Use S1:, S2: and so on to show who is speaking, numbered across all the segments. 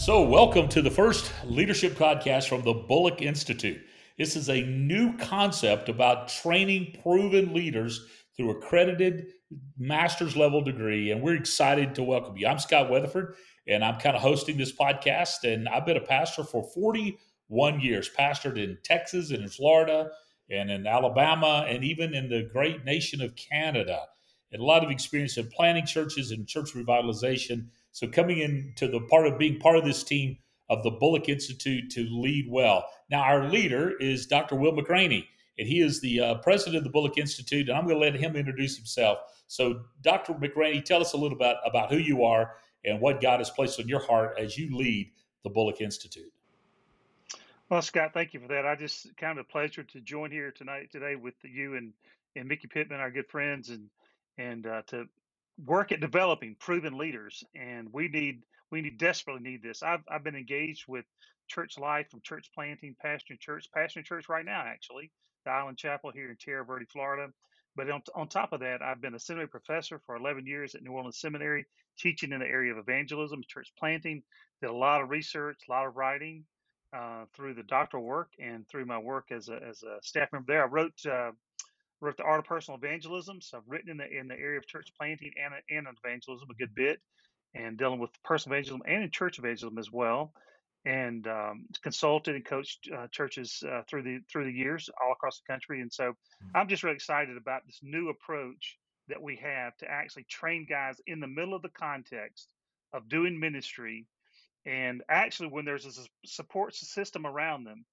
S1: So, welcome to the first leadership podcast from the Bullock Institute. This is a new concept about training proven leaders through accredited master's level degree, and we're excited to welcome you. I'm Scott Weatherford, and I'm kind of hosting this podcast, and I've been a pastor for 41 years, pastored in Texas and in Florida and in Alabama, and even in the great nation of Canada. And a lot of experience in planning churches and church revitalization so coming into the part of being part of this team of the Bullock Institute to lead well. Now our leader is Dr. Will McRaney, and he is the uh, president of the Bullock Institute, and I'm going to let him introduce himself. So Dr. McRaney, tell us a little about about who you are and what God has placed on your heart as you lead the Bullock Institute.
S2: Well, Scott, thank you for that. I just kind of a pleasure to join here tonight today with you and and Mickey Pittman, our good friends, and and uh, to work at developing proven leaders, and we need we need desperately need this. I've I've been engaged with church life from church planting, pastoring church, pastoring church right now, actually, the Island Chapel here in Tierra Verde, Florida. But on, on top of that, I've been a seminary professor for 11 years at New Orleans Seminary, teaching in the area of evangelism, church planting. Did a lot of research, a lot of writing uh, through the doctoral work and through my work as a, as a staff member there. I wrote uh, wrote the art of personal evangelism. So I've written in the in the area of church planting and and evangelism a good bit, and dealing with personal evangelism and in church evangelism as well. And um, consulted and coached uh, churches uh, through the through the years all across the country. And so I'm just really excited about this new approach that we have to actually train guys in the middle of the context of doing ministry, and actually when there's a support system around them,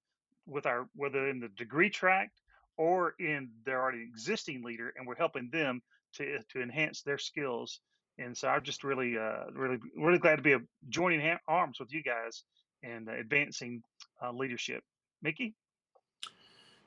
S2: with our whether in the degree track or in their already existing leader, and we're helping them to to enhance their skills. And so I'm just really, uh, really, really glad to be joining ha- arms with you guys and uh, advancing uh, leadership. Mickey.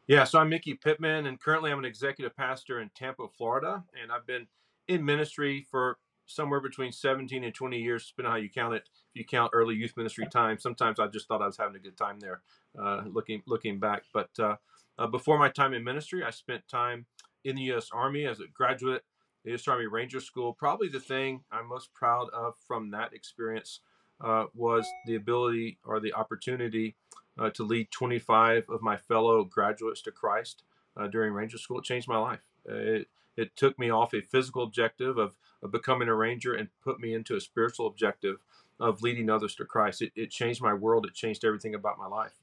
S3: Yeah, so I'm Mickey Pittman, and currently I'm an executive pastor in Tampa, Florida, and I've been in ministry for somewhere between 17 and 20 years, depending on how you count it. If you count early youth ministry time, sometimes I just thought I was having a good time there, uh, looking looking back. But uh, uh, before my time in ministry, I spent time in the U.S. Army as a graduate, the U.S. Army Ranger School. Probably the thing I'm most proud of from that experience uh, was the ability or the opportunity uh, to lead 25 of my fellow graduates to Christ uh, during Ranger School. It changed my life. Uh, it, it took me off a physical objective of, of becoming a ranger and put me into a spiritual objective of leading others to Christ. It, it changed my world. It changed everything about my life.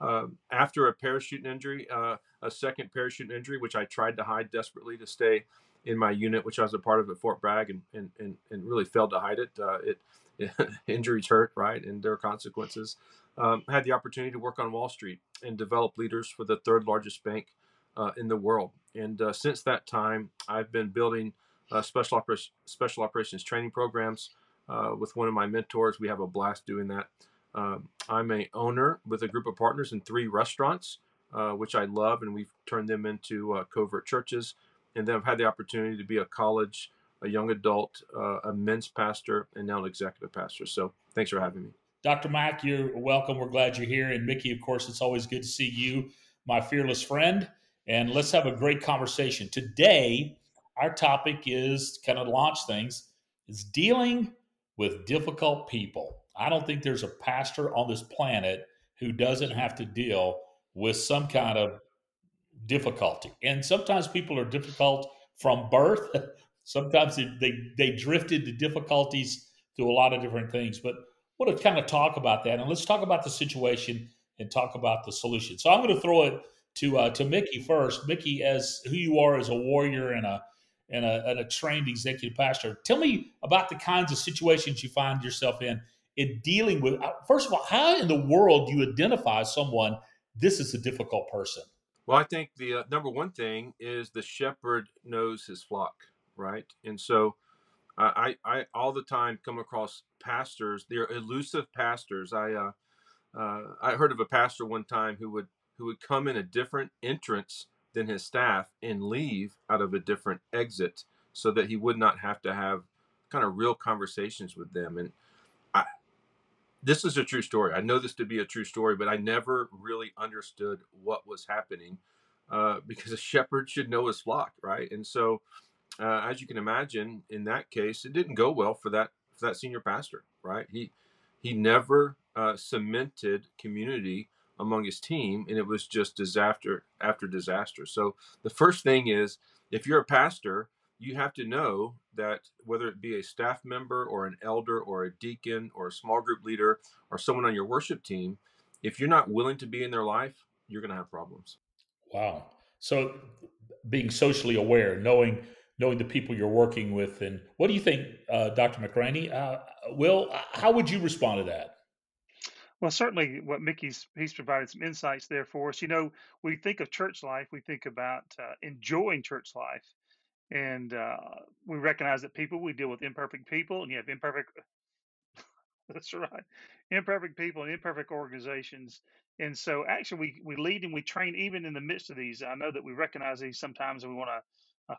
S3: Um, after a parachute injury, uh, a second parachute injury, which I tried to hide desperately to stay in my unit, which I was a part of at Fort Bragg, and and, and, and really failed to hide it. Uh, it, injuries hurt, right, and there are consequences. Um, I had the opportunity to work on Wall Street and develop leaders for the third largest bank uh, in the world. And uh, since that time, I've been building uh, special, oper- special operations training programs uh, with one of my mentors. We have a blast doing that. Um, I'm a owner with a group of partners in three restaurants, uh, which I love, and we've turned them into uh, covert churches. And then I've had the opportunity to be a college, a young adult, uh, a men's pastor, and now an executive pastor. So thanks for having me.
S1: Dr. Mack, you're welcome. We're glad you're here. And Mickey, of course, it's always good to see you, my fearless friend. And let's have a great conversation. Today, our topic is kind of launch things, is dealing with difficult people. I don't think there's a pastor on this planet who doesn't have to deal with some kind of difficulty. And sometimes people are difficult from birth. sometimes they, they, they drifted to difficulties through a lot of different things. But I want to kind of talk about that. And let's talk about the situation and talk about the solution. So I'm going to throw it to uh, to Mickey first. Mickey, as who you are as a warrior and a and a, and a trained executive pastor, tell me about the kinds of situations you find yourself in in dealing with uh, first of all how in the world do you identify someone this is a difficult person
S3: well i think the uh, number one thing is the shepherd knows his flock right? And so I, I all the time come across pastors they're elusive pastors. I uh, uh, i heard of a pastor one time who would who would come in a different entrance than his staff and leave out of a different exit so that he would not have to have kind of real conversations with them. And this is a true story. I know this to be a true story, but I never really understood what was happening uh, because a shepherd should know his flock, right? And so, uh, as you can imagine, in that case, it didn't go well for that for that senior pastor, right? He he never uh, cemented community among his team, and it was just disaster after disaster. So the first thing is, if you're a pastor, you have to know that whether it be a staff member or an elder or a deacon or a small group leader or someone on your worship team, if you're not willing to be in their life, you're going to have problems.
S1: Wow. So being socially aware, knowing knowing the people you're working with, and what do you think, uh, Dr. McRaney? Uh, Will, how would you respond to that?
S2: Well, certainly what Mickey's he's provided some insights there for us. You know, we think of church life, we think about uh, enjoying church life, and uh, we recognize that people we deal with imperfect people, and you have imperfect. That's right, imperfect people and imperfect organizations, and so actually we we lead and we train even in the midst of these. I know that we recognize these sometimes, and we want to uh,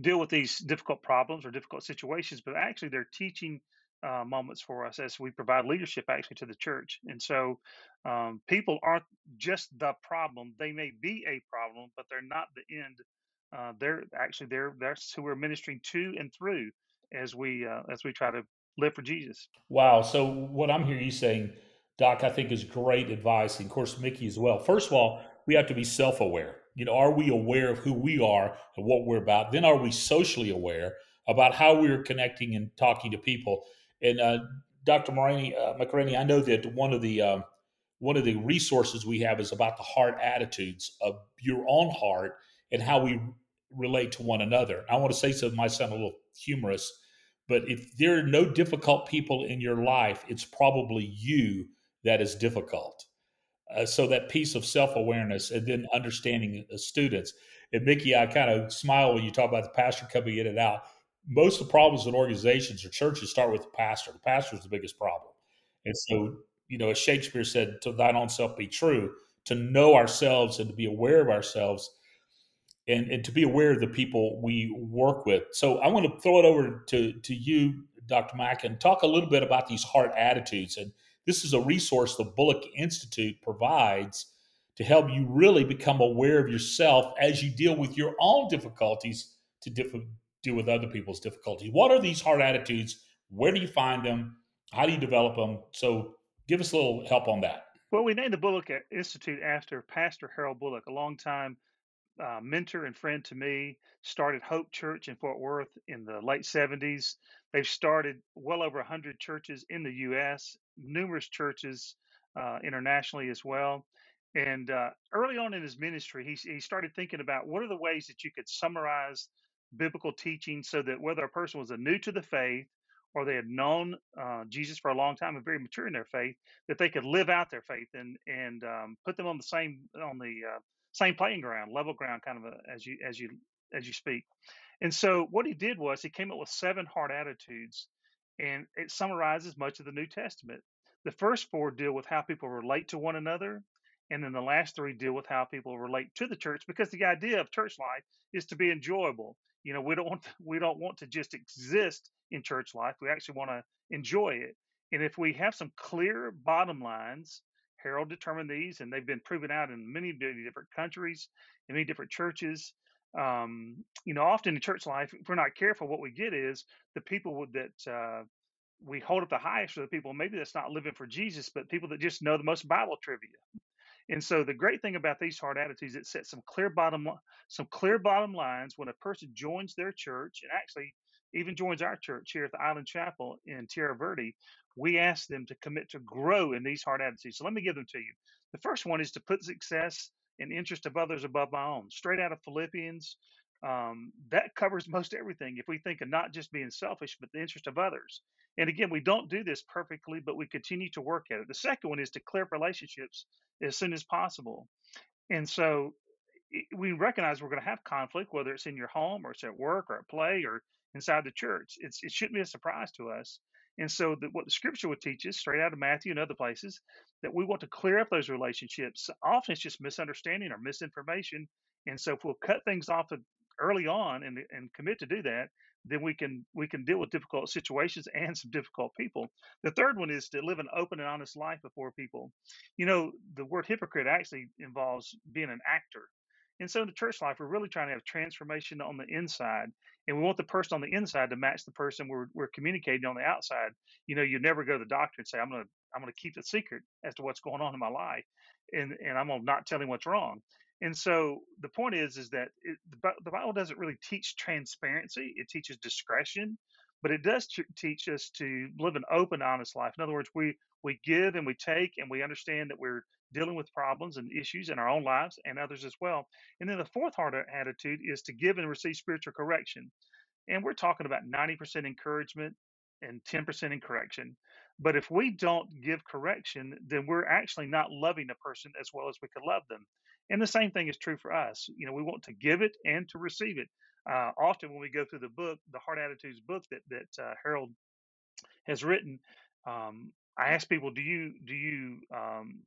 S2: deal with these difficult problems or difficult situations, but actually they're teaching uh, moments for us as we provide leadership actually to the church. And so um, people aren't just the problem. They may be a problem, but they're not the end uh, they're actually they're that's who we're ministering to and through as we uh, as we try to live for Jesus.
S1: Wow. So what I'm hearing you saying, Doc, I think is great advice, and of course Mickey as well. First of all, we have to be self-aware. You know, are we aware of who we are and what we're about? Then are we socially aware about how we're connecting and talking to people? And uh, Dr. Moraney, uh, McRaney, I know that one of the um, one of the resources we have is about the heart attitudes of your own heart and how we relate to one another. I want to say something might sound a little humorous, but if there are no difficult people in your life, it's probably you that is difficult. Uh, so that piece of self-awareness and then understanding the students. And Mickey, I kind of smile when you talk about the pastor coming in and out. Most of the problems in organizations or churches start with the pastor. The pastor is the biggest problem. And so, you know, as Shakespeare said, to thine own self be true, to know ourselves and to be aware of ourselves and, and to be aware of the people we work with. So I want to throw it over to, to you, Dr. Mack, and talk a little bit about these heart attitudes. And this is a resource the Bullock Institute provides to help you really become aware of yourself as you deal with your own difficulties to diff- deal with other people's difficulties. What are these heart attitudes? Where do you find them? How do you develop them? So give us a little help on that.
S2: Well, we named the Bullock Institute after Pastor Harold Bullock, a long time uh, mentor and friend to me, started Hope Church in Fort Worth in the late 70s. They've started well over 100 churches in the U.S., numerous churches uh, internationally as well. And uh, early on in his ministry, he, he started thinking about what are the ways that you could summarize biblical teaching so that whether a person was a new to the faith or they had known uh, Jesus for a long time and very mature in their faith, that they could live out their faith and and um, put them on the same on the uh, same playing ground, level ground, kind of a, as you as you as you speak. And so what he did was he came up with seven heart attitudes, and it summarizes much of the New Testament. The first four deal with how people relate to one another, and then the last three deal with how people relate to the church. Because the idea of church life is to be enjoyable. You know, we don't want to, we don't want to just exist in church life. We actually want to enjoy it. And if we have some clear bottom lines Harold determined these, and they've been proven out in many, many different countries, in many different churches. Um, you know, often in church life, if we're not careful, what we get is the people that uh, we hold up the highest for the people. Maybe that's not living for Jesus, but people that just know the most Bible trivia. And so the great thing about these heart attitudes, it sets some clear bottom some clear bottom lines when a person joins their church and actually even joins our church here at the Island Chapel in Tierra Verde we ask them to commit to grow in these heart attitudes. So let me give them to you. The first one is to put success and interest of others above my own. Straight out of Philippians, um, that covers most everything. If we think of not just being selfish, but the interest of others. And again, we don't do this perfectly, but we continue to work at it. The second one is to clear up relationships as soon as possible. And so we recognize we're going to have conflict, whether it's in your home or it's at work or at play or inside the church. It's, it shouldn't be a surprise to us. And so, the, what the scripture would teach us, straight out of Matthew and other places, that we want to clear up those relationships. Often it's just misunderstanding or misinformation. And so, if we'll cut things off early on and, and commit to do that, then we can we can deal with difficult situations and some difficult people. The third one is to live an open and honest life before people. You know, the word hypocrite actually involves being an actor. And so in the church life, we're really trying to have transformation on the inside. And we want the person on the inside to match the person we're, we're communicating on the outside. You know, you never go to the doctor and say, I'm to I'm to keep the secret as to what's going on in my life, and and I'm to not tell him what's wrong. And so the point is, is that it, the Bible doesn't really teach transparency; it teaches discretion, but it does t- teach us to live an open, honest life. In other words, we we give and we take, and we understand that we're dealing with problems and issues in our own lives and others as well. And then the fourth heart attitude is to give and receive spiritual correction. And we're talking about 90% encouragement and 10% in correction. But if we don't give correction, then we're actually not loving a person as well as we could love them. And the same thing is true for us. You know, we want to give it and to receive it. Uh, often when we go through the book, the Heart Attitudes book that that uh, Harold has written, um, I ask people, do you do you um,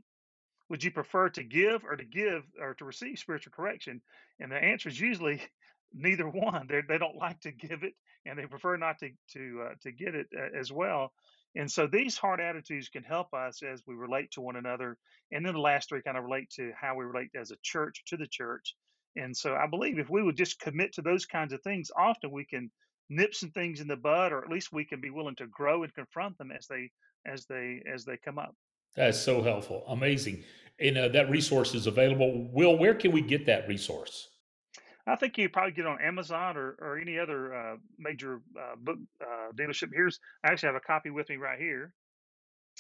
S2: would you prefer to give or to give or to receive spiritual correction? And the answer is usually neither one. They they don't like to give it, and they prefer not to to uh, to get it uh, as well. And so these heart attitudes can help us as we relate to one another. And then the last three kind of relate to how we relate as a church to the church. And so I believe if we would just commit to those kinds of things, often we can nip some things in the bud, or at least we can be willing to grow and confront them as they as they as they come up.
S1: That's so helpful, amazing, and uh, that resource is available. Will, where can we get that resource?
S2: I think you probably get on Amazon or, or any other uh, major uh, book uh, dealership. Here's I actually have a copy with me right here,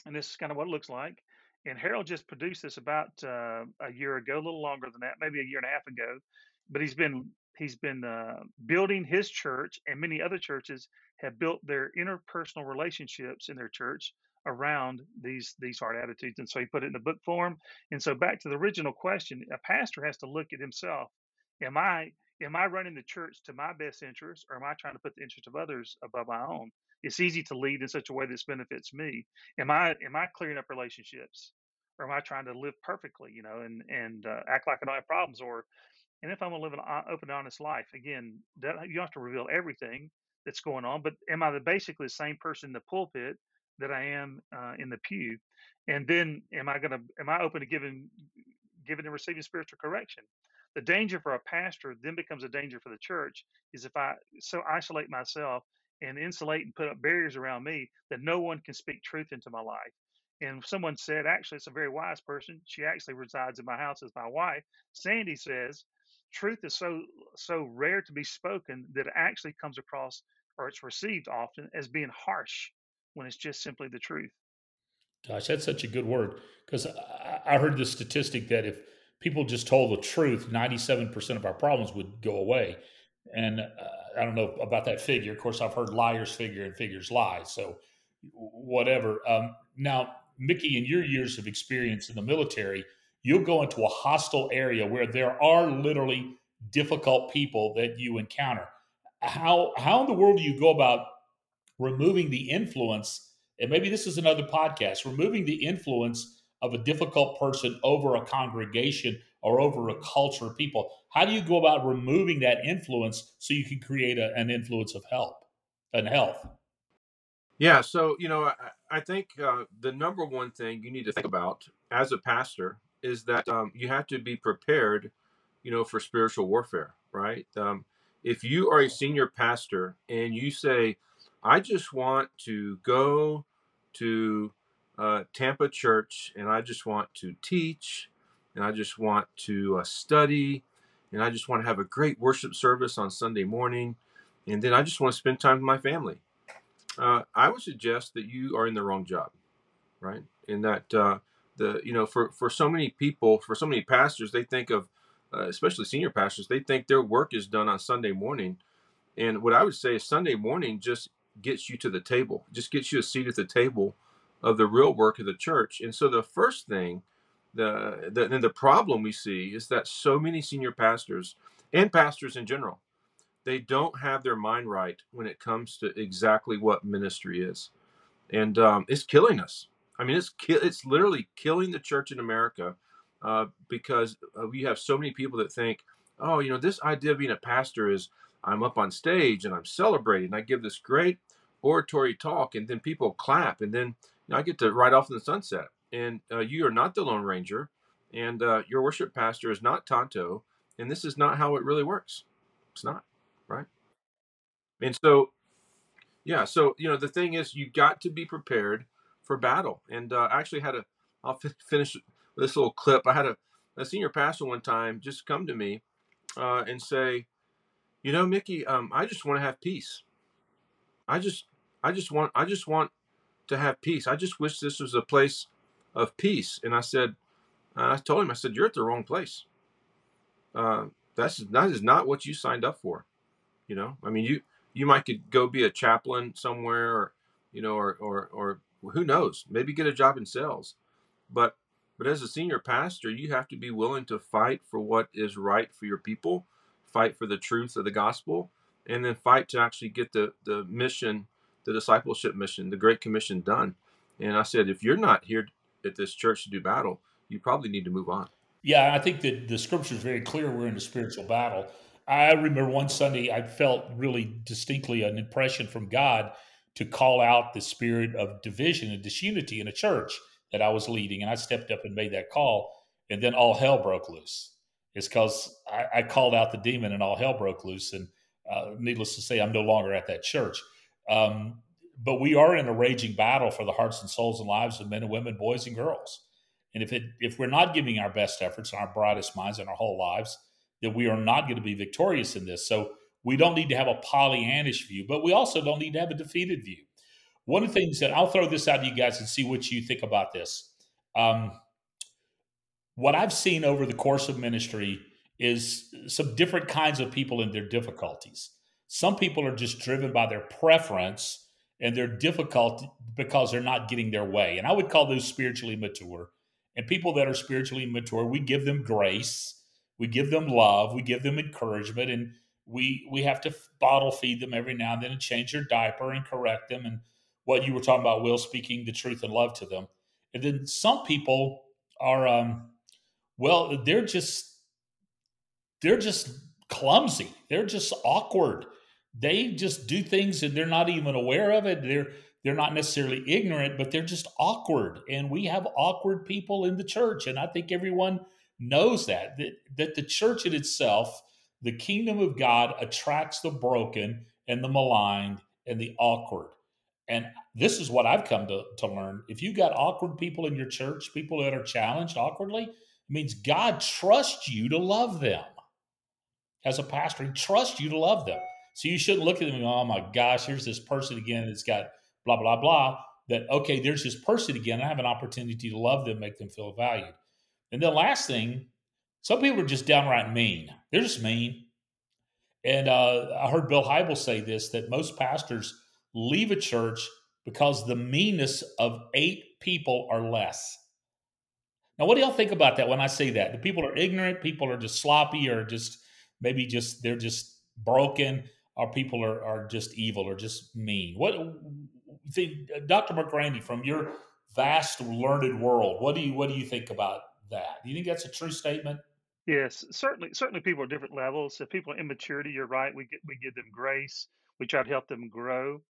S2: and this is kind of what it looks like. And Harold just produced this about uh, a year ago, a little longer than that, maybe a year and a half ago. But he's been he's been uh, building his church, and many other churches have built their interpersonal relationships in their church around these these heart attitudes. And so he put it in the book form. And so back to the original question, a pastor has to look at himself Am I am I running the church to my best interest, or am I trying to put the interest of others above my own? It's easy to lead in such a way that benefits me. Am I am I clearing up relationships, or am I trying to live perfectly, you know, and and uh, act like I don't have problems? Or and if I'm gonna live an open, honest life, again, that, you don't have to reveal everything that's going on. But am I the, basically the same person in the pulpit that I am uh, in the pew? And then am I gonna am I open to giving giving and receiving spiritual correction? The danger for a pastor then becomes a danger for the church is if I so isolate myself and insulate and put up barriers around me that no one can speak truth into my life. And someone said, actually, it's a very wise person. She actually resides in my house as my wife. Sandy says, truth is so so rare to be spoken that it actually comes across or it's received often as being harsh when it's just simply the truth.
S1: Gosh, that's such a good word because I, I heard the statistic that if people just told the truth, 97% of our problems would go away. And uh, I don't know about that figure. Of course, I've heard liars figure and figures lie. So, whatever. Um, now, Mickey, in your years of experience in the military, you'll go into a hostile area where there are literally difficult people that you encounter. How how in the world do you go about removing the influence? And maybe this is another podcast. Removing the influence of a difficult person over a congregation or over a culture of people? How do you go about removing that influence so you can create a, an influence of help and health?
S3: Yeah, so you know, I, I think uh, the number one thing you need to think about as a pastor is that um, you have to be prepared, you know, for spiritual warfare, right? Um, if you are a senior pastor and you say, "I just want to go to uh, Tampa Church, and I just want to teach, and I just want to uh, study, and I just want to have a great worship service on Sunday morning, and then I just want to spend time with my family. Uh, I would suggest that you are in the wrong job, right? In that uh, the you know for for so many people, for so many pastors, they think of uh, especially senior pastors, they think their work is done on Sunday morning. And what I would say is Sunday morning just gets you to the table, just gets you a seat at the table of the real work of the church. And so the first thing, the, the and the problem we see is that so many senior pastors and pastors in general, they don't have their mind right when it comes to exactly what ministry is, and um, it's killing us. I mean, it's ki- it's literally killing the church in America uh, because uh, we have so many people that think, oh, you know, this idea of being a pastor is I'm up on stage and I'm celebrating. I give this great oratory talk, and then people clap, and then I get to ride off in the sunset. And uh, you are not the Lone Ranger, and uh, your worship pastor is not Tonto, and this is not how it really works. It's not, right? And so, yeah, so, you know, the thing is, you've got to be prepared for battle. And uh, I actually had a, I'll f- finish this little clip. I had a, a senior pastor one time just come to me uh, and say, you know, Mickey, um, I just want to have peace. I just, I just want, I just want to have peace. I just wish this was a place of peace. And I said, I told him, I said, you're at the wrong place. Uh, that's that is not what you signed up for. You know, I mean, you you might could go be a chaplain somewhere, or you know, or or or who knows, maybe get a job in sales. But but as a senior pastor, you have to be willing to fight for what is right for your people, fight for the truth of the gospel, and then fight to actually get the the mission, the discipleship mission, the Great Commission done. And I said, if you're not here at this church to do battle, you probably need to move on.
S1: Yeah, I think that the scripture is very clear. We're in a spiritual battle. I remember one Sunday I felt really distinctly an impression from God to call out the spirit of division and disunity in a church that I was leading. And I stepped up and made that call. And then all hell broke loose. It's because I, I, called out the demon and all hell broke loose. And uh, needless to say, I'm no longer at that church. Um, but we are in a raging battle for the hearts and souls and lives of men and women, boys and girls. And if it if we're not giving our best efforts and our brightest minds in our whole lives, then we are not going to be victorious in this. So we don't need to have a Pollyannish view, but we also don't need to have a defeated view. One of the things that I'll throw this out to you guys and see what you think about this. Um, what I've seen over the course of ministry is some different kinds of people and their difficulties. Some people are just driven by their preference and they're difficult because they're not getting their way. And I would call those spiritually mature. And people that are spiritually mature, we give them grace, we give them love, we give them encouragement, and we we have to bottle feed them every now and then and change their diaper and correct them and what you were talking about, Will, speaking the truth and love to them. And then some people are, um, well, they're just they're just clumsy. They're just awkward. They just do things and they're not even aware of it. They're they're not necessarily ignorant, but they're just awkward. And we have awkward people in the church. And I think everyone knows that, that, that the church in itself, the kingdom of God, attracts the broken and the maligned and the awkward. And this is what I've come to, to learn. If you got awkward people in your church, people that are challenged awkwardly, it means God trusts you to love them. As a pastor, he trusts you to love them. So you shouldn't look at them and go, oh my gosh, here's this person again that's got blah, blah, blah, that, okay, there's this person again. I have an opportunity to love them, make them feel valued. And the last thing, some people are just downright mean. They're just mean. And uh, I heard Bill Hybels say this that most pastors leave a church because the meanness of eight people or less. Now, what do y'all think about that when I say that? The people are ignorant, people are just sloppy, or just maybe just they're just broken, or people are, are just evil or just mean. What think, Dr. McGrandy, from your vast learned world, what do you what do you think about that? Do you think that's a true statement?
S2: Yes, certainly. Certainly, people are different levels. If people are immaturity, you're right. We get we give them grace. We try to help them grow.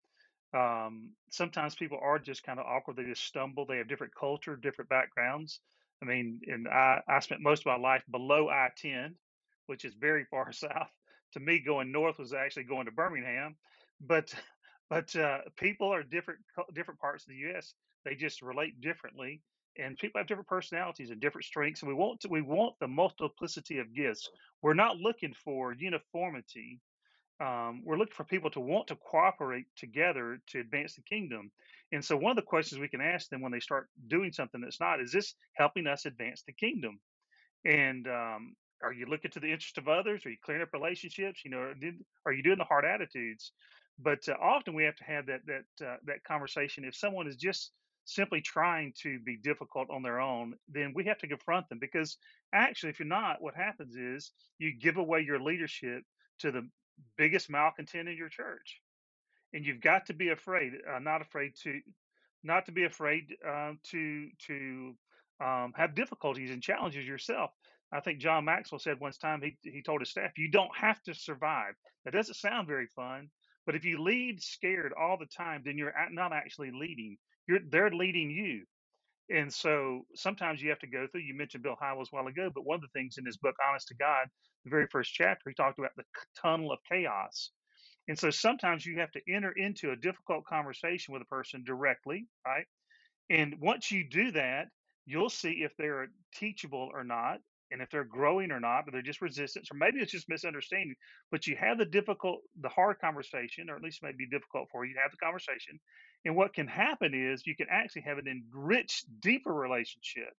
S2: Um, sometimes people are just kind of awkward. They just stumble. They have different culture, different backgrounds. I mean, and I I spent most of my life below I ten, which is very far south. To me, going north was actually going to Birmingham, but but uh, people are different different parts of the U.S. They just relate differently, and people have different personalities and different strengths. And we want to, we want the multiplicity of gifts. We're not looking for uniformity. Um, we're looking for people to want to cooperate together to advance the kingdom. And so, one of the questions we can ask them when they start doing something that's not is this helping us advance the kingdom? And um, are you looking to the interest of others? Are you clearing up relationships? You know, are you doing the heart attitudes? But uh, often we have to have that that uh, that conversation. If someone is just simply trying to be difficult on their own, then we have to confront them because actually, if you're not, what happens is you give away your leadership to the biggest malcontent in your church, and you've got to be afraid, uh, not afraid to, not to be afraid um, to to um, have difficulties and challenges yourself. I think John Maxwell said once time he he told his staff, "You don't have to survive." That doesn't sound very fun, but if you lead scared all the time, then you're not actually leading. You're they're leading you. And so sometimes you have to go through. You mentioned Bill Hybels a while ago, but one of the things in his book, Honest to God, the very first chapter, he talked about the tunnel of chaos. And so sometimes you have to enter into a difficult conversation with a person directly, right? And once you do that, you'll see if they're teachable or not, and if they're growing or not, but they're just resistance, or maybe it's just misunderstanding. But you have the difficult, the hard conversation, or at least may be difficult for you to have the conversation. And what can happen is you can actually have an enriched, deeper relationship.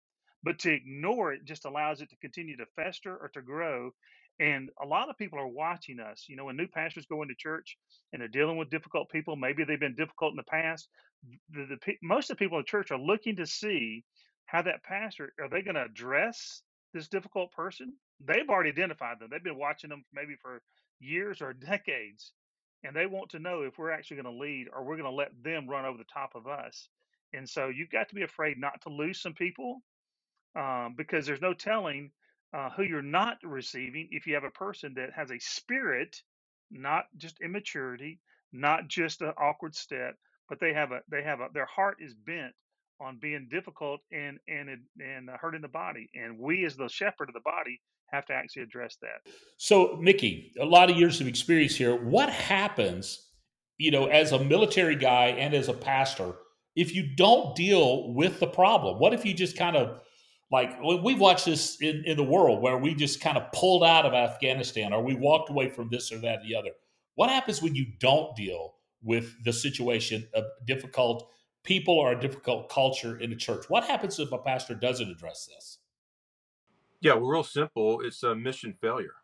S2: But to ignore it just allows it to continue to fester or to grow. And a lot of people are watching us. You know, when new pastors go into church and they're dealing with difficult people, maybe they've been difficult in the past the, the most of the people in church are looking to see how that pastor are they going to address this difficult person they've already identified them they've been watching them maybe for years or decades and they want to know if we're actually going to lead or we're going to let them run over the top of us and so you've got to be afraid not to lose some people um, because there's no telling uh, who you're not receiving if you have a person that has a spirit, not just immaturity, not just an awkward step, but they have a they have a their heart is bent on being difficult and and and uh, hurting the body, and we as the shepherd of the body have to actually address that.
S1: So, Mickey, a lot of years of experience here. What happens, you know, as a military guy and as a pastor, if you don't deal with the problem? What if you just kind of like we've watched this in, in the world where we just kind of pulled out of Afghanistan or we walked away from this or that or the other. What happens when you don't deal with the situation of difficult people are a difficult culture in the church? What happens if a pastor doesn't address this?
S3: Yeah, well, real simple. It's a mission failure,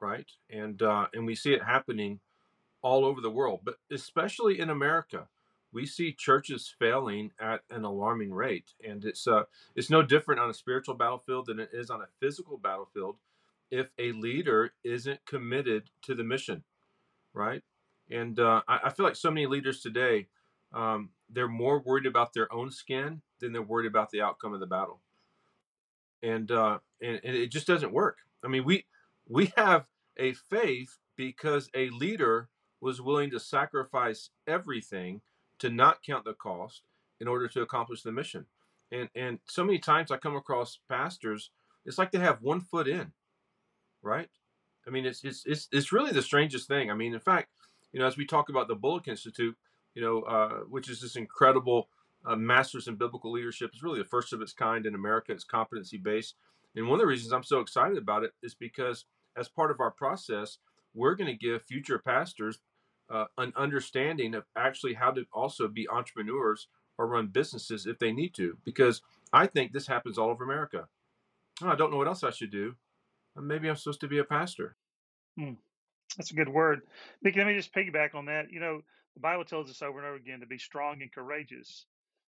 S3: right? And uh, and we see it happening all over the world, but especially in America we see churches failing at an alarming rate, and it's uh, it's no different on a spiritual battlefield than it is on a physical battlefield. If a leader isn't committed to the mission, right? And uh, I, I, feel like so many leaders today, um, they're more worried about their own skin than they're worried about the outcome of the battle. And, uh, and and it just doesn't work. I mean, we we have a faith because a leader was willing to sacrifice everything to not count the cost in order to accomplish the mission. And and so many times I come across pastors, it's like they have one foot in, right? I mean, it's it's it's it's really the strangest thing. I mean, in fact, you know, as we talk about the Bullock Institute, you know, uh, which is this incredible uh, masters in biblical leadership, is really the first of its kind in America. It's competency based, and one of the reasons I'm so excited about it is because as part of our process, we're going to give future pastors uh, an understanding of actually how to also be entrepreneurs or run businesses if they need to. Because I think this happens all over America. Oh, I don't know what else I should do. Uh, maybe I'm supposed to be a pastor.
S2: Hmm. That's a good word. Mickey, let me just piggyback on that. You know, the Bible tells us over and over again to be strong and courageous.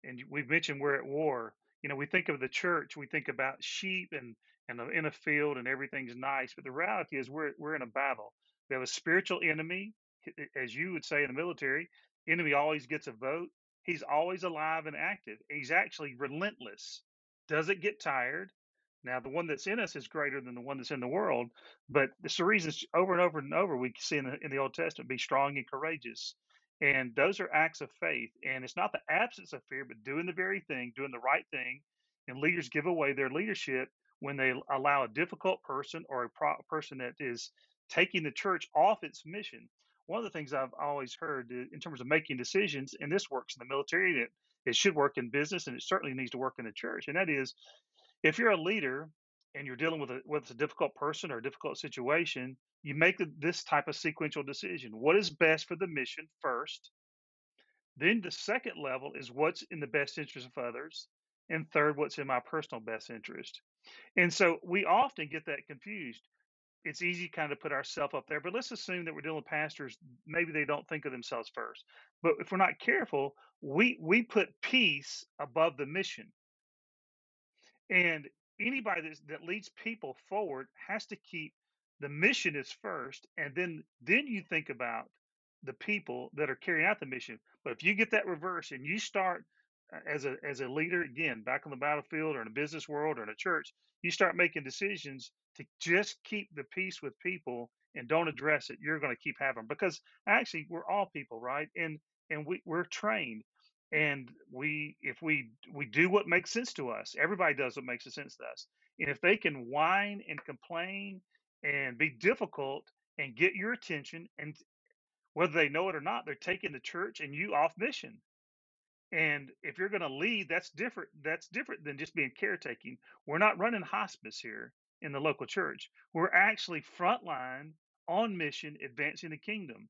S2: And we've mentioned we're at war. You know, we think of the church, we think about sheep and and uh, in a field and everything's nice, but the reality is we're we're in a battle. We have a spiritual enemy as you would say in the military, enemy always gets a vote. He's always alive and active. He's actually relentless. Doesn't get tired. Now, the one that's in us is greater than the one that's in the world, but it's the reason over and over and over we see in the, in the Old Testament be strong and courageous. And those are acts of faith. And it's not the absence of fear, but doing the very thing, doing the right thing. And leaders give away their leadership when they allow a difficult person or a pro- person that is taking the church off its mission one of the things I've always heard uh, in terms of making decisions, and this works in the military, it, it should work in business, and it certainly needs to work in the church. And that is, if you're a leader and you're dealing with a it's a difficult person or a difficult situation, you make this type of sequential decision: what is best for the mission first. Then the second level is what's in the best interest of others, and third, what's in my personal best interest. And so we often get that confused it's easy kind of put ourselves up there, but let's assume that we're dealing with pastors. Maybe they don't think of themselves first. But if we're not careful, we we put peace above the mission. And anybody that, that leads people forward has to keep the mission is first, and then then you think about the people that are carrying out the mission. But if you get that reverse and you start uh, as a as a leader again back on the battlefield or in a business world or in a church, you start making decisions to just keep the peace with people and don't address it, you're going to keep having because actually we're all people, right? And and we we're trained and we if we we do what makes sense to us everybody does what makes sense to us and if they can whine and complain and be difficult and get your attention and whether they know it or not they're taking the church and you off mission And if you're going to lead, that's different. That's different than just being caretaking. We're not running hospice here in the local church. We're actually frontline on mission, advancing the kingdom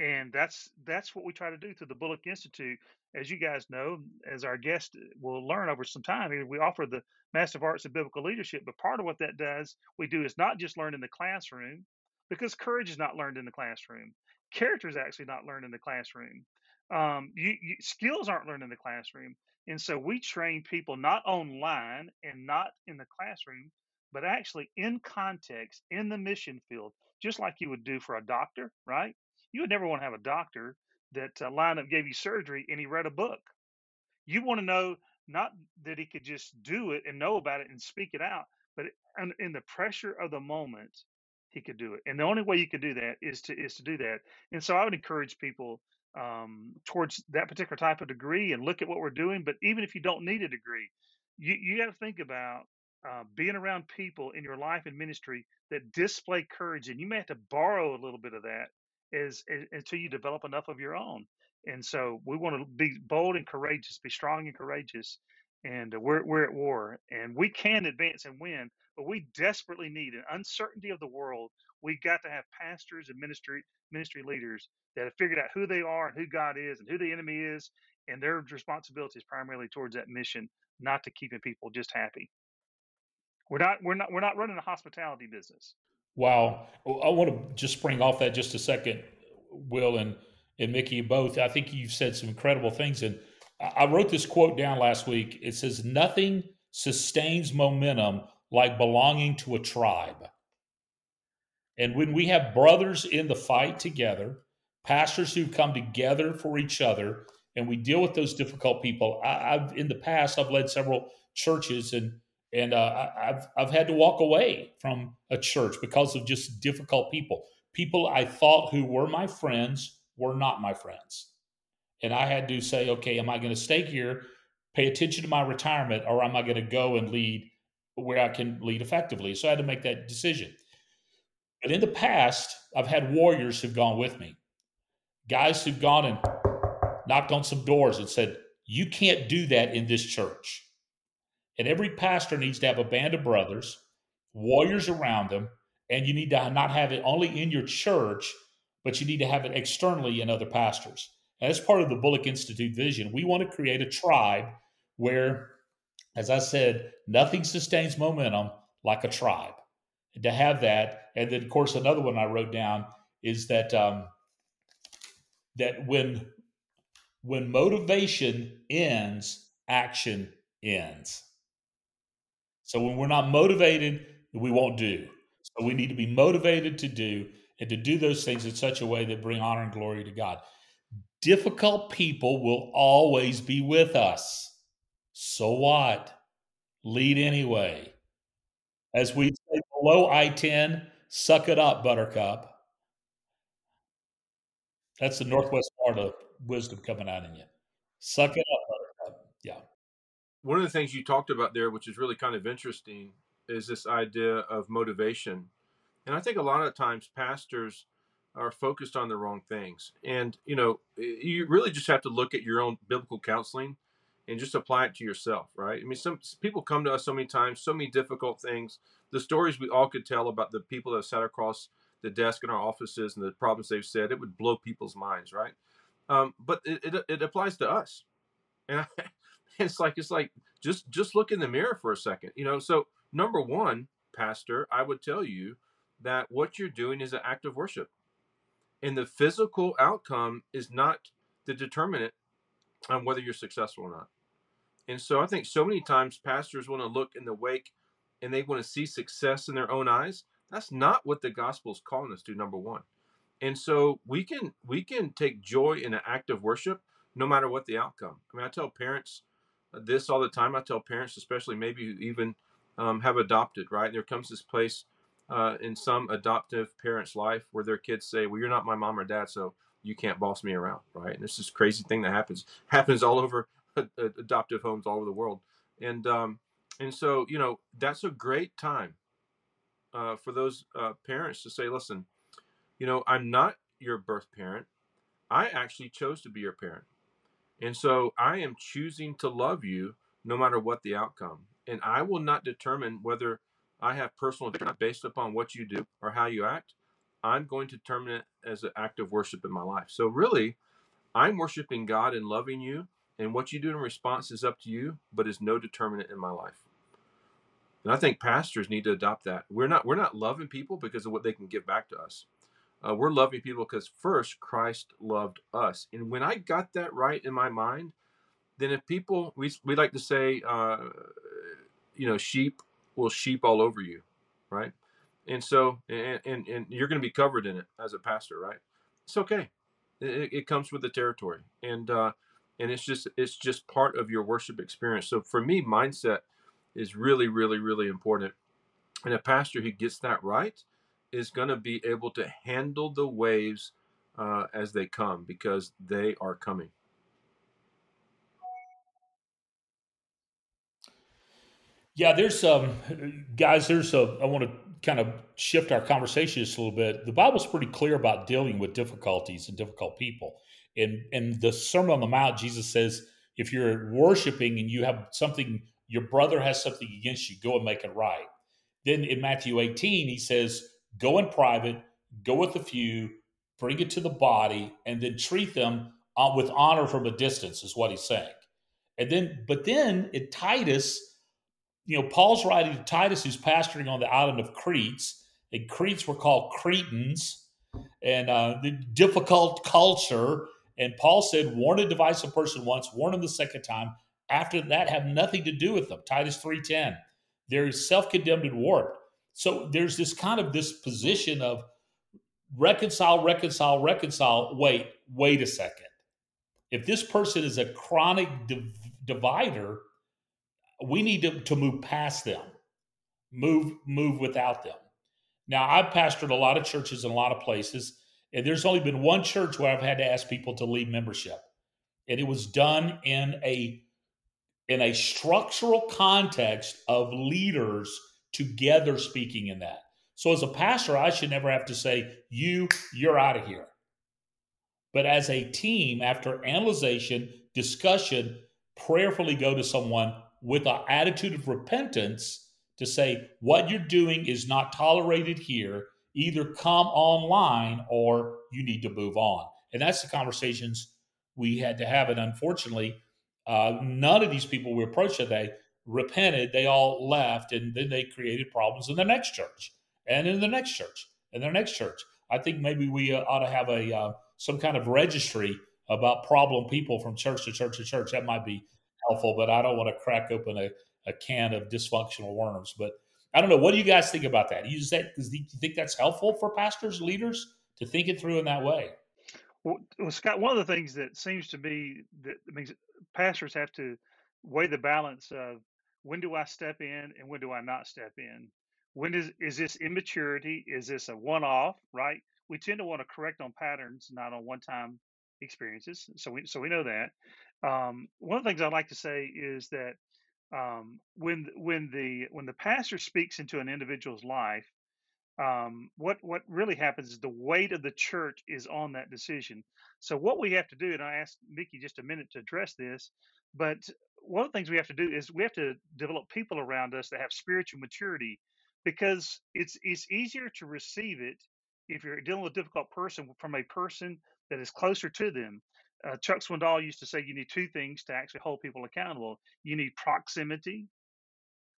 S2: and that's that's what we try to do through the Bullock Institute. As you guys know, as our guest will learn over some time, we offer the Master of Arts in Biblical Leadership. But part of what that does, we do is not just learn in the classroom, because courage is not learned in the classroom. Character is actually not learned in the classroom. Um, you, you, skills aren't learned in the classroom, and so we train people not online and not in the classroom, but actually in context in the mission field, just like you would do for a doctor, right? You would never want to have a doctor that uh, lined up gave you surgery and he read a book. You want to know not that he could just do it and know about it and speak it out, but in the pressure of the moment, he could do it. And the only way you could do that is to is to do that. And so I would encourage people um, towards that particular type of degree and look at what we're doing. But even if you don't need a degree, you you got to think about uh, being around people in your life and ministry that display courage, and you may have to borrow a little bit of that is, is until you develop enough of your own. And so we want to be bold and courageous, be strong and courageous. And uh, we're, we're at war and we can advance and win, but we desperately need an uncertainty of the world. We've got to have pastors and ministry ministry leaders that have figured out who they are and who God is and who the enemy is, and their responsibility is primarily towards that mission, not to keeping people just happy. We're not we're not we're not running a hospitality business.
S1: Wow. Oh, I want to just spring off that just a second, Will and, and Mickey both. I think you've said some incredible things. And I wrote this quote down last week. It says, Nothing sustains momentum like belonging to a tribe. And when we have brothers in the fight together, pastors who come together for each other, and we deal with those difficult people. I, have in the past I've led several churches, and and uh, I've I've had to walk away from a church because of just difficult people. People I thought who were my friends were not my friends, and I had to say, okay, am I going to stay here, pay attention to my retirement, or am I going to go and lead where I can lead effectively? So I had to make that decision. But in the past, I've had warriors who've gone with me, guys who've gone and knocked on some doors and said, "You can't do that in this church." And every pastor needs to have a band of brothers, warriors around them, and you need to not have it only in your church, but you need to have it externally in other pastors. As part of the Bullock Institute vision, we want to create a tribe where, as I said, nothing sustains momentum like a tribe. And to have that, and then of course another one I wrote down is that um, that when when motivation ends, action ends. So when we're not motivated, we won't do. So we need to be motivated to do and to do those things in such a way that bring honor and glory to God. Difficult people will always be with us. So what? Lead anyway. As we say below I 10, suck it up, buttercup. That's the Northwest Florida wisdom coming out in you. Suck it up, buttercup. Yeah
S3: one of the things you talked about there, which is really kind of interesting, is this idea of motivation. And I think a lot of times pastors are focused on the wrong things. And, you know, you really just have to look at your own biblical counseling and just apply it to yourself, right? I mean, some people come to us so many times, so many difficult things. The stories we all could tell about the people that sat across the desk in our offices and the problems they've said, it would blow people's minds, right? Um, but it, it, it applies to us. And I, it's like it's like just just look in the mirror for a second you know? So number one pastor i would tell you that what you're doing is an act of worship. And the physical outcome is not the determinant on whether you're successful or not. And so i think so many times pastors want to look in the wake and they want to see success in their own eyes. That's not what the gospel is calling us to number one. And so we can we can take joy in an act of worship no matter what the outcome. I mean i tell parents this all the time. I tell parents, especially maybe who even um, have adopted, right? There comes this place uh, in some adoptive parent's life where their kids say, "Well, you're not my mom or dad, so you can't boss me around," right? And this is crazy thing that happens happens all over adoptive homes all over the world, and um, and so you know that's a great time uh, for those uh, parents to say, "Listen, you know, I'm not your birth parent. I actually chose to be your parent." And so I am choosing to love you no matter what the outcome. And I will not determine whether I have personal based upon what you do or how you act. I'm going to determine it as an act of worship in my life. So really, I'm worshiping God and loving you, and what you do in response is up to you, but is no determinant in my life. And I think pastors need to adopt that. We're not we're not loving people because of what they can give back to us. Uh, we're loving people because first Christ loved us, and when I got that right in my mind, then if people we we like to say, uh, you know, sheep will sheep all over you, right? And so and and, and you're going to be covered in it as a pastor, right? It's okay. It, it comes with the territory, and uh, and it's just it's just part of your worship experience. So for me, mindset is really really really important, and a pastor who gets that right is going to be able to handle the waves uh, as they come because they are coming.
S1: Yeah, there's um guys, there's a I want to kind of shift our conversation just a little bit. The Bible's pretty clear about dealing with difficulties and difficult people. And in the Sermon on the Mount, Jesus says, if you're worshiping and you have something, your brother has something against you, go and make it right. Then in Matthew 18, he says, go in private, go with a few, bring it to the body, and then treat them uh, with honor from a distance, is what he's saying. And then, but then in Titus, you know, Paul's writing to Titus, who's pastoring on the island of Crete, and Cretes were called Cretans, and uh, the difficult culture. And Paul said, warn a divisive person once, warn them the second time. After that, have nothing to do with them. Titus 3.10. They're self-condemned and warped. So there's this kind of this position of reconcile, reconcile, reconcile. Wait, wait a second. If this person is a chronic div- divider, we need to, to move past them, move move without them. Now, I've pastored a lot of churches in a lot of places, and there's only been one church where I've had to ask people to leave membership, and it was done in a in a structural context of leaders together speaking in that. So as a pastor, I should never have to say, you, you're out of here. But as a team, after analyzation, discussion, prayerfully go to someone with an attitude of repentance to say, what you're doing is not tolerated here. Either come online or you need to move on. And that's the conversations we had to have. And unfortunately, uh, none of these people we approached today repented, they all left, and then they created problems in the next church, and in the next church, and their next church. I think maybe we uh, ought to have a uh, some kind of registry about problem people from church to church to church. That might be helpful, but I don't want to crack open a, a can of dysfunctional worms. But I don't know. What do you guys think about that? You that do you think that's helpful for pastors, leaders to think it through in that way?
S2: Well, Scott, one of the things that seems to be that means pastors have to weigh the balance of when do I step in and when do I not step in? When is is this immaturity? Is this a one off? Right? We tend to want to correct on patterns, not on one time experiences. So we so we know that. Um, one of the things I like to say is that um, when when the when the pastor speaks into an individual's life, um, what what really happens is the weight of the church is on that decision. So what we have to do, and I asked Mickey just a minute to address this, but one of the things we have to do is we have to develop people around us that have spiritual maturity because it's it's easier to receive it if you're dealing with a difficult person from a person that is closer to them. Uh, Chuck Swindoll used to say you need two things to actually hold people accountable. You need proximity,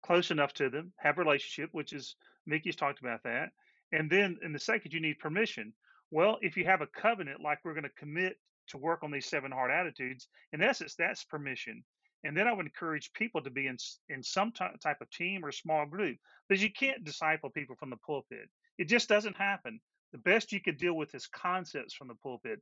S2: close enough to them, have relationship, which is Mickey's talked about that, and then in the second you need permission. Well, if you have a covenant like we're going to commit to work on these seven heart attitudes, in essence, that's permission. And then I would encourage people to be in in some t- type of team or small group because you can't disciple people from the pulpit. It just doesn't happen. The best you could deal with is concepts from the pulpit.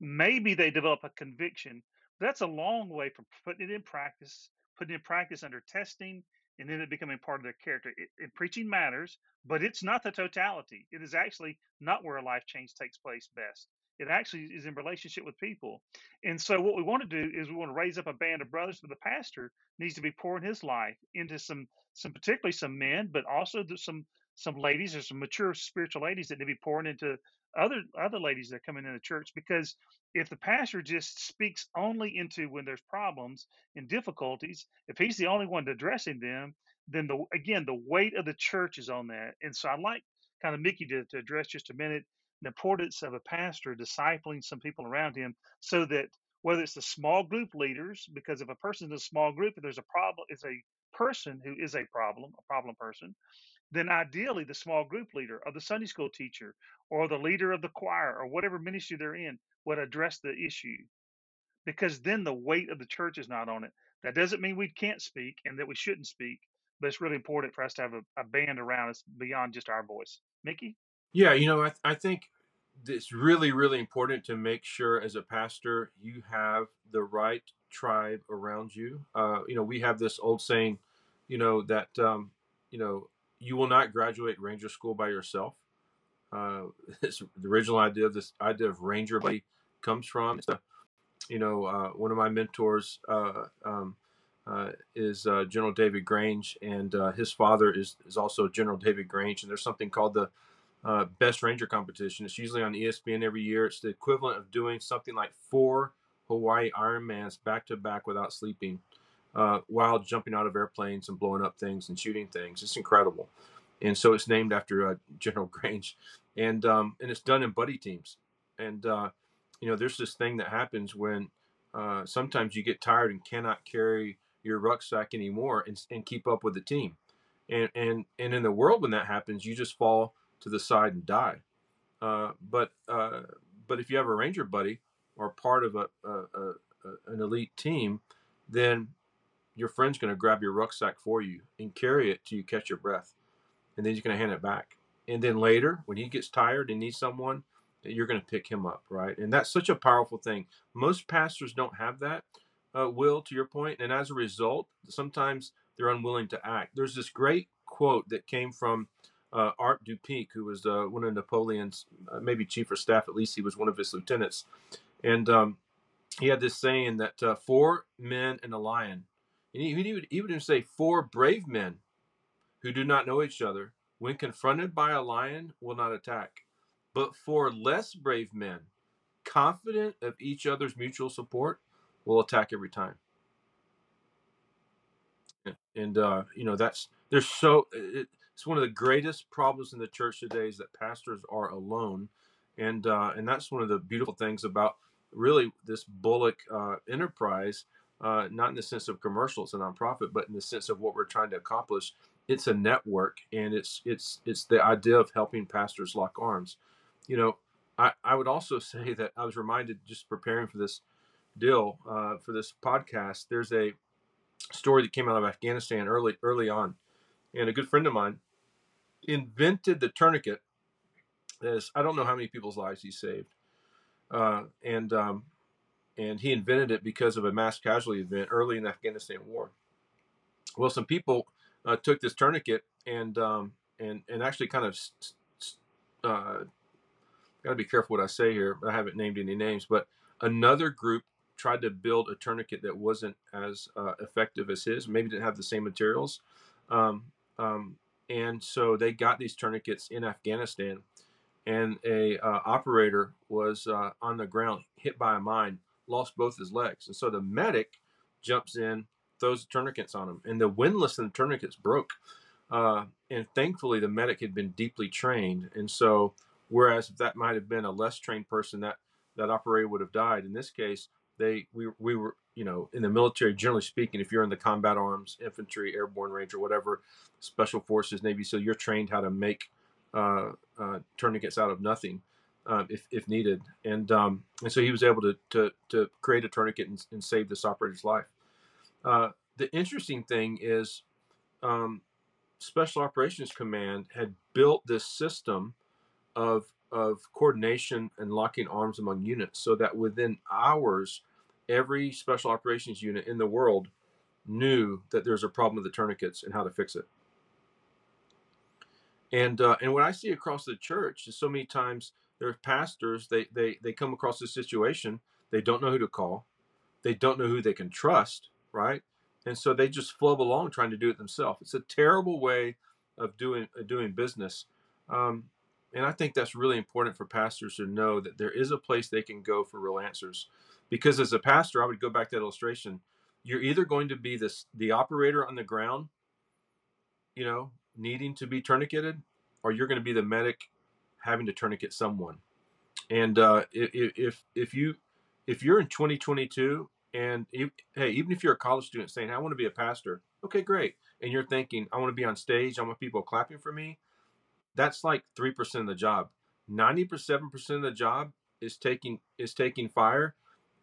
S2: Maybe they develop a conviction. That's a long way from putting it in practice, putting it in practice under testing, and then it becoming part of their character. It, it, preaching matters, but it's not the totality. It is actually not where a life change takes place best. It actually is in relationship with people. And so what we want to do is we want to raise up a band of brothers, but the pastor needs to be pouring his life into some some particularly some men, but also some some ladies or some mature spiritual ladies that need to be pouring into other other ladies that come into the church because if the pastor just speaks only into when there's problems and difficulties, if he's the only one addressing them, then the again the weight of the church is on that. And so I like kind of Mickey to, to address just a minute importance of a pastor discipling some people around him so that whether it's the small group leaders, because if a person's in a small group, if there's a problem, it's a person who is a problem, a problem person, then ideally the small group leader or the Sunday school teacher or the leader of the choir or whatever ministry they're in would address the issue because then the weight of the church is not on it. That doesn't mean we can't speak and that we shouldn't speak, but it's really important for us to have a, a band around us beyond just our voice. Mickey?
S3: Yeah, you know, I, I think it's really, really important to make sure as a pastor you have the right tribe around you. Uh, you know, we have this old saying, you know, that, um, you know, you will not graduate Ranger School by yourself. Uh, this, the original idea of this idea of Ranger buddy comes from. A, you know, uh, one of my mentors uh, um, uh, is uh, General David Grange, and uh, his father is is also General David Grange. And there's something called the Best Ranger Competition. It's usually on ESPN every year. It's the equivalent of doing something like four Hawaii Ironmans back to back without sleeping uh, while jumping out of airplanes and blowing up things and shooting things. It's incredible. And so it's named after uh, General Grange. And, um, and it's done in buddy teams. And, uh, you know, there's this thing that happens when uh, sometimes you get tired and cannot carry your rucksack anymore and, and keep up with the team. And, and, and in the world, when that happens, you just fall to the side and die. Uh, but, uh, but if you have a ranger buddy or part of a, a, a, an elite team, then your friend's going to grab your rucksack for you and carry it till you catch your breath. And then you're going to hand it back. And then later, when he gets tired and needs someone, you're going to pick him up, right? And that's such a powerful thing. Most pastors don't have that, uh, Will, to your point, And as a result, sometimes they're unwilling to act. There's this great quote that came from uh, Art Dupont, who was uh, one of Napoleon's, uh, maybe chief of staff, at least he was one of his lieutenants. And um, he had this saying that uh, four men and a lion and he, he, would, he would even say, Four brave men who do not know each other, when confronted by a lion, will not attack. But four less brave men, confident of each other's mutual support, will attack every time. And, uh, you know, that's, there's so, it, it's one of the greatest problems in the church today is that pastors are alone. And, uh, and that's one of the beautiful things about really this Bullock uh, enterprise uh, not in the sense of commercial, it's a nonprofit, but in the sense of what we're trying to accomplish. It's a network, and it's it's it's the idea of helping pastors lock arms. You know, I, I would also say that I was reminded just preparing for this deal uh, for this podcast. There's a story that came out of Afghanistan early early on, and a good friend of mine invented the tourniquet. As I don't know how many people's lives he saved, uh, and um, and he invented it because of a mass casualty event early in the Afghanistan war. Well, some people uh, took this tourniquet and um, and and actually kind of uh, got to be careful what I say here. I haven't named any names, but another group tried to build a tourniquet that wasn't as uh, effective as his. Maybe didn't have the same materials, um, um, and so they got these tourniquets in Afghanistan. And a uh, operator was uh, on the ground, hit by a mine, lost both his legs. And so the medic jumps in, throws tourniquets on him, and the windlass and the tourniquets broke. Uh, and thankfully, the medic had been deeply trained. And so, whereas if that might have been a less trained person, that that operator would have died. In this case, they we we were you know in the military, generally speaking, if you're in the combat arms, infantry, airborne ranger, whatever, special forces, Navy SEAL, you're trained how to make uh, uh, tourniquets out of nothing um, if, if needed. And um, and so he was able to to, to create a tourniquet and, and save this operator's life. Uh, the interesting thing is, um, Special Operations Command had built this system of of coordination and locking arms among units, so that within hours, every Special Operations unit in the world knew that there's a problem with the tourniquets and how to fix it. And uh, and what I see across the church is so many times there's pastors they they they come across a situation they don't know who to call they don't know who they can trust right? And so they just flub along trying to do it themselves. It's a terrible way of doing doing business. Um, And I think that's really important for pastors to know that there is a place they can go for real answers. Because as a pastor, I would go back to that illustration. You're either going to be this the operator on the ground, you know, needing to be tourniqueted, or you're going to be the medic having to tourniquet someone. And uh, if if you if you're in 2022 and if, hey, even if you're a college student saying I want to be a pastor, okay, great, and you're thinking I want to be on stage, I want people clapping for me, that's like three percent of the job. Ninety seven percent of the job is taking is taking fire,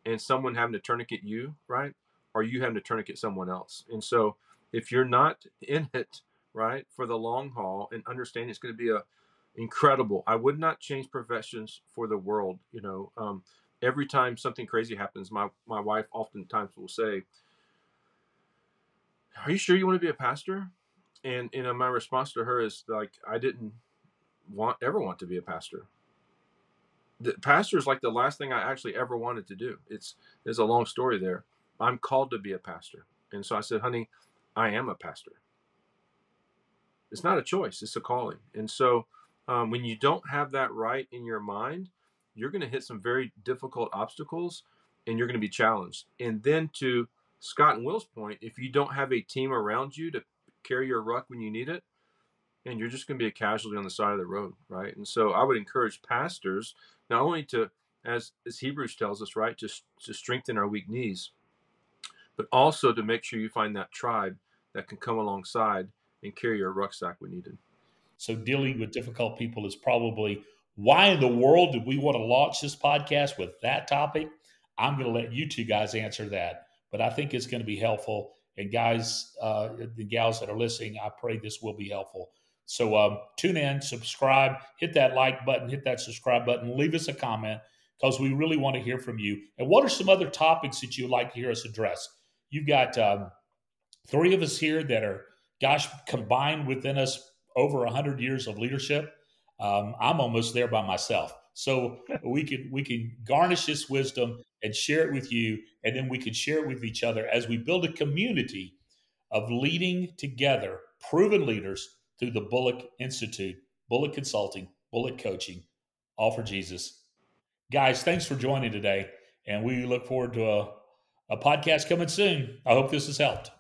S3: and someone having to tourniquet you, right? Or you having to tourniquet someone else. And so, if you're not in it, right, for the long haul and understanding it's going to be a incredible. I would not change professions for the world. You know, um, every time something crazy happens, my my wife oftentimes will say, "Are you sure you want to be a pastor?" And you know, my response to her is like, "I didn't want ever want to be a pastor. The pastor is like the last thing I actually ever wanted to do. It's there's a long story there. I'm called to be a pastor, and so I said, "Honey, I am a pastor." It's not a choice; it's a calling, and so um, when you don't have that right in your mind, you're going to hit some very difficult obstacles and you're going to be challenged. And then to Scott and Will's point, if you don't have a team around you to carry your ruck when you need it, and you're just going to be a casualty on the side of the road, right? And so I would encourage pastors not only to, as as Hebrews tells us, right, to to strengthen our weak knees, but also to make sure you find that tribe that can come alongside and carry your rucksack when needed.
S1: So dealing with difficult people is probably why in the world did we want to launch this podcast with that topic? I'm going to let you two guys answer that, but I think it's going to be helpful. And guys, uh, the gals that are listening, I pray this will be helpful. So um, tune in, subscribe, hit that like button, hit that subscribe button, leave us a comment because we really want to hear from you. And what are some other topics that you'd like to hear us address? You've got um, three of us here that are, gosh, combined within us over 100 years of leadership. Um, I'm almost there by myself. So we can we can garnish this wisdom and share it with you, and then we can share it with each other as we build a community of leading together, proven leaders through the Bullock Institute, Bullock Consulting, Bullock Coaching, all for Jesus. Guys, thanks for joining today, and we look forward to a, a podcast coming soon. I hope this has helped.